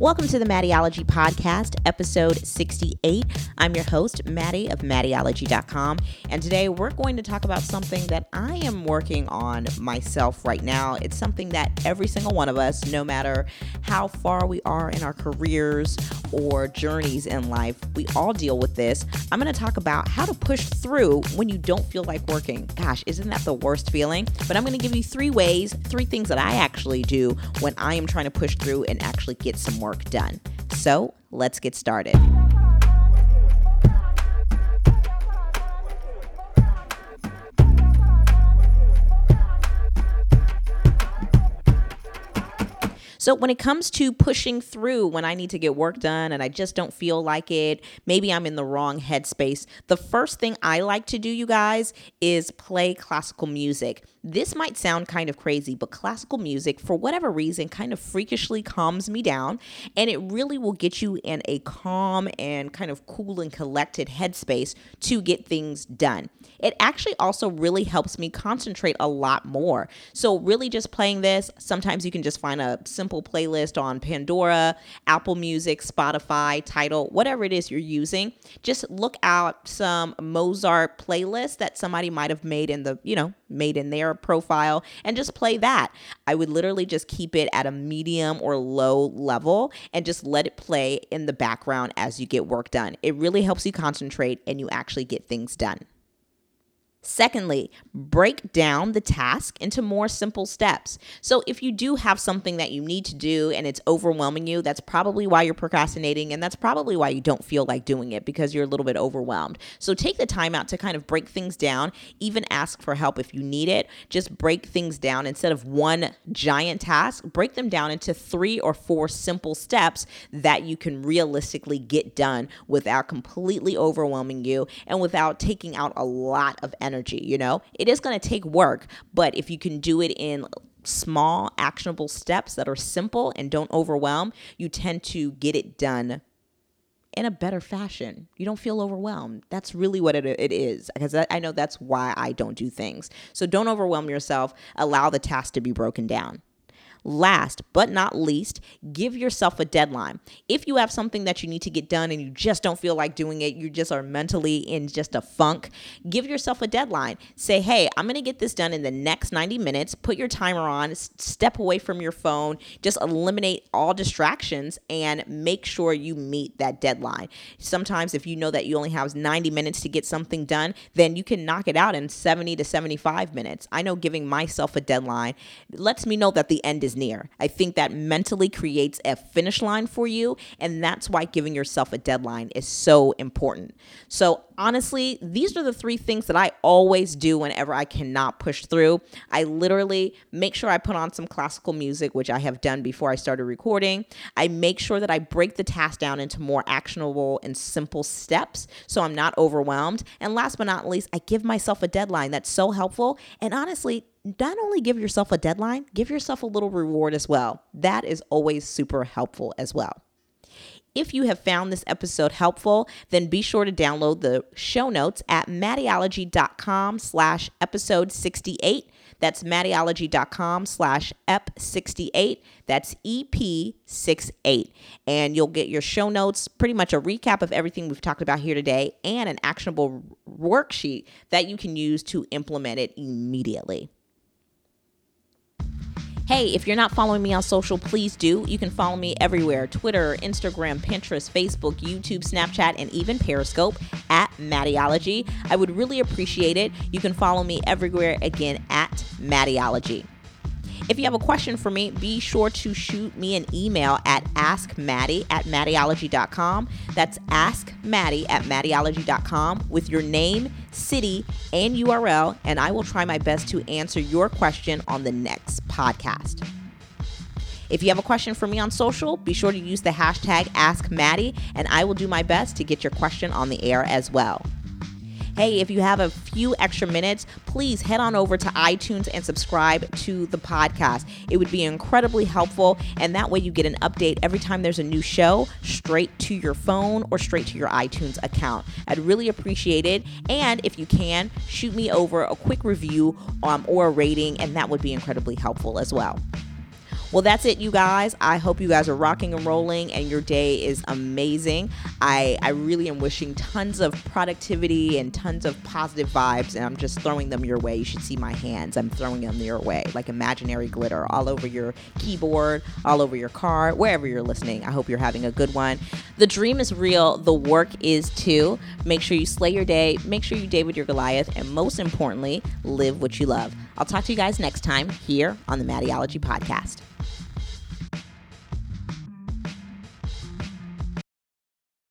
Welcome to the Mattyology Podcast, episode 68. I'm your host, Maddie of mattyology.com, and today we're going to talk about something that I am working on myself right now. It's something that every single one of us, no matter how far we are in our careers or journeys in life, we all deal with this. I'm going to talk about how to push through when you don't feel like working. Gosh, isn't that the worst feeling? But I'm going to give you three ways, three things that I actually do when I am trying to push through and actually get some work done. So let's get started. So, when it comes to pushing through when I need to get work done and I just don't feel like it, maybe I'm in the wrong headspace, the first thing I like to do, you guys, is play classical music. This might sound kind of crazy, but classical music, for whatever reason, kind of freakishly calms me down and it really will get you in a calm and kind of cool and collected headspace to get things done. It actually also really helps me concentrate a lot more. So, really, just playing this, sometimes you can just find a simple playlist on Pandora, Apple Music, Spotify, Tidal, whatever it is you're using. Just look out some Mozart playlist that somebody might have made in the, you know, made in profile and just play that. I would literally just keep it at a medium or low level and just let it play in the background as you get work done. It really helps you concentrate and you actually get things done. Secondly, break down the task into more simple steps. So, if you do have something that you need to do and it's overwhelming you, that's probably why you're procrastinating and that's probably why you don't feel like doing it because you're a little bit overwhelmed. So, take the time out to kind of break things down, even ask for help if you need it. Just break things down instead of one giant task, break them down into three or four simple steps that you can realistically get done without completely overwhelming you and without taking out a lot of energy energy, you know? It is going to take work, but if you can do it in small, actionable steps that are simple and don't overwhelm, you tend to get it done in a better fashion. You don't feel overwhelmed. That's really what it, it is. Because I know that's why I don't do things. So don't overwhelm yourself. Allow the task to be broken down. Last but not least, give yourself a deadline. If you have something that you need to get done and you just don't feel like doing it, you just are mentally in just a funk, give yourself a deadline. Say, hey, I'm going to get this done in the next 90 minutes. Put your timer on, step away from your phone, just eliminate all distractions and make sure you meet that deadline. Sometimes, if you know that you only have 90 minutes to get something done, then you can knock it out in 70 to 75 minutes. I know giving myself a deadline lets me know that the end is is near. I think that mentally creates a finish line for you, and that's why giving yourself a deadline is so important. So, honestly, these are the three things that I always do whenever I cannot push through. I literally make sure I put on some classical music, which I have done before I started recording. I make sure that I break the task down into more actionable and simple steps so I'm not overwhelmed. And last but not least, I give myself a deadline that's so helpful. And honestly, not only give yourself a deadline, give yourself a little reward as well. That is always super helpful as well. If you have found this episode helpful, then be sure to download the show notes at mattyology.com slash episode 68. That's mattyology.com slash ep68. That's EP68. And you'll get your show notes, pretty much a recap of everything we've talked about here today, and an actionable worksheet that you can use to implement it immediately. Hey, if you're not following me on social, please do. You can follow me everywhere Twitter, Instagram, Pinterest, Facebook, YouTube, Snapchat, and even Periscope at Mattyology. I would really appreciate it. You can follow me everywhere again at Mattyology. If you have a question for me, be sure to shoot me an email at askmaddie at mattyology.com. That's askmaddie at mattyology.com with your name, city, and URL, and I will try my best to answer your question on the next podcast. If you have a question for me on social, be sure to use the hashtag AskMaddie, and I will do my best to get your question on the air as well. Hey, if you have a few extra minutes, please head on over to iTunes and subscribe to the podcast. It would be incredibly helpful, and that way you get an update every time there's a new show straight to your phone or straight to your iTunes account. I'd really appreciate it. And if you can, shoot me over a quick review um, or a rating, and that would be incredibly helpful as well. Well, that's it, you guys. I hope you guys are rocking and rolling and your day is amazing. I, I really am wishing tons of productivity and tons of positive vibes, and I'm just throwing them your way. You should see my hands. I'm throwing them your way like imaginary glitter all over your keyboard, all over your car, wherever you're listening. I hope you're having a good one. The dream is real, the work is too. Make sure you slay your day, make sure you David your Goliath, and most importantly, live what you love. I'll talk to you guys next time here on the Mattyology Podcast.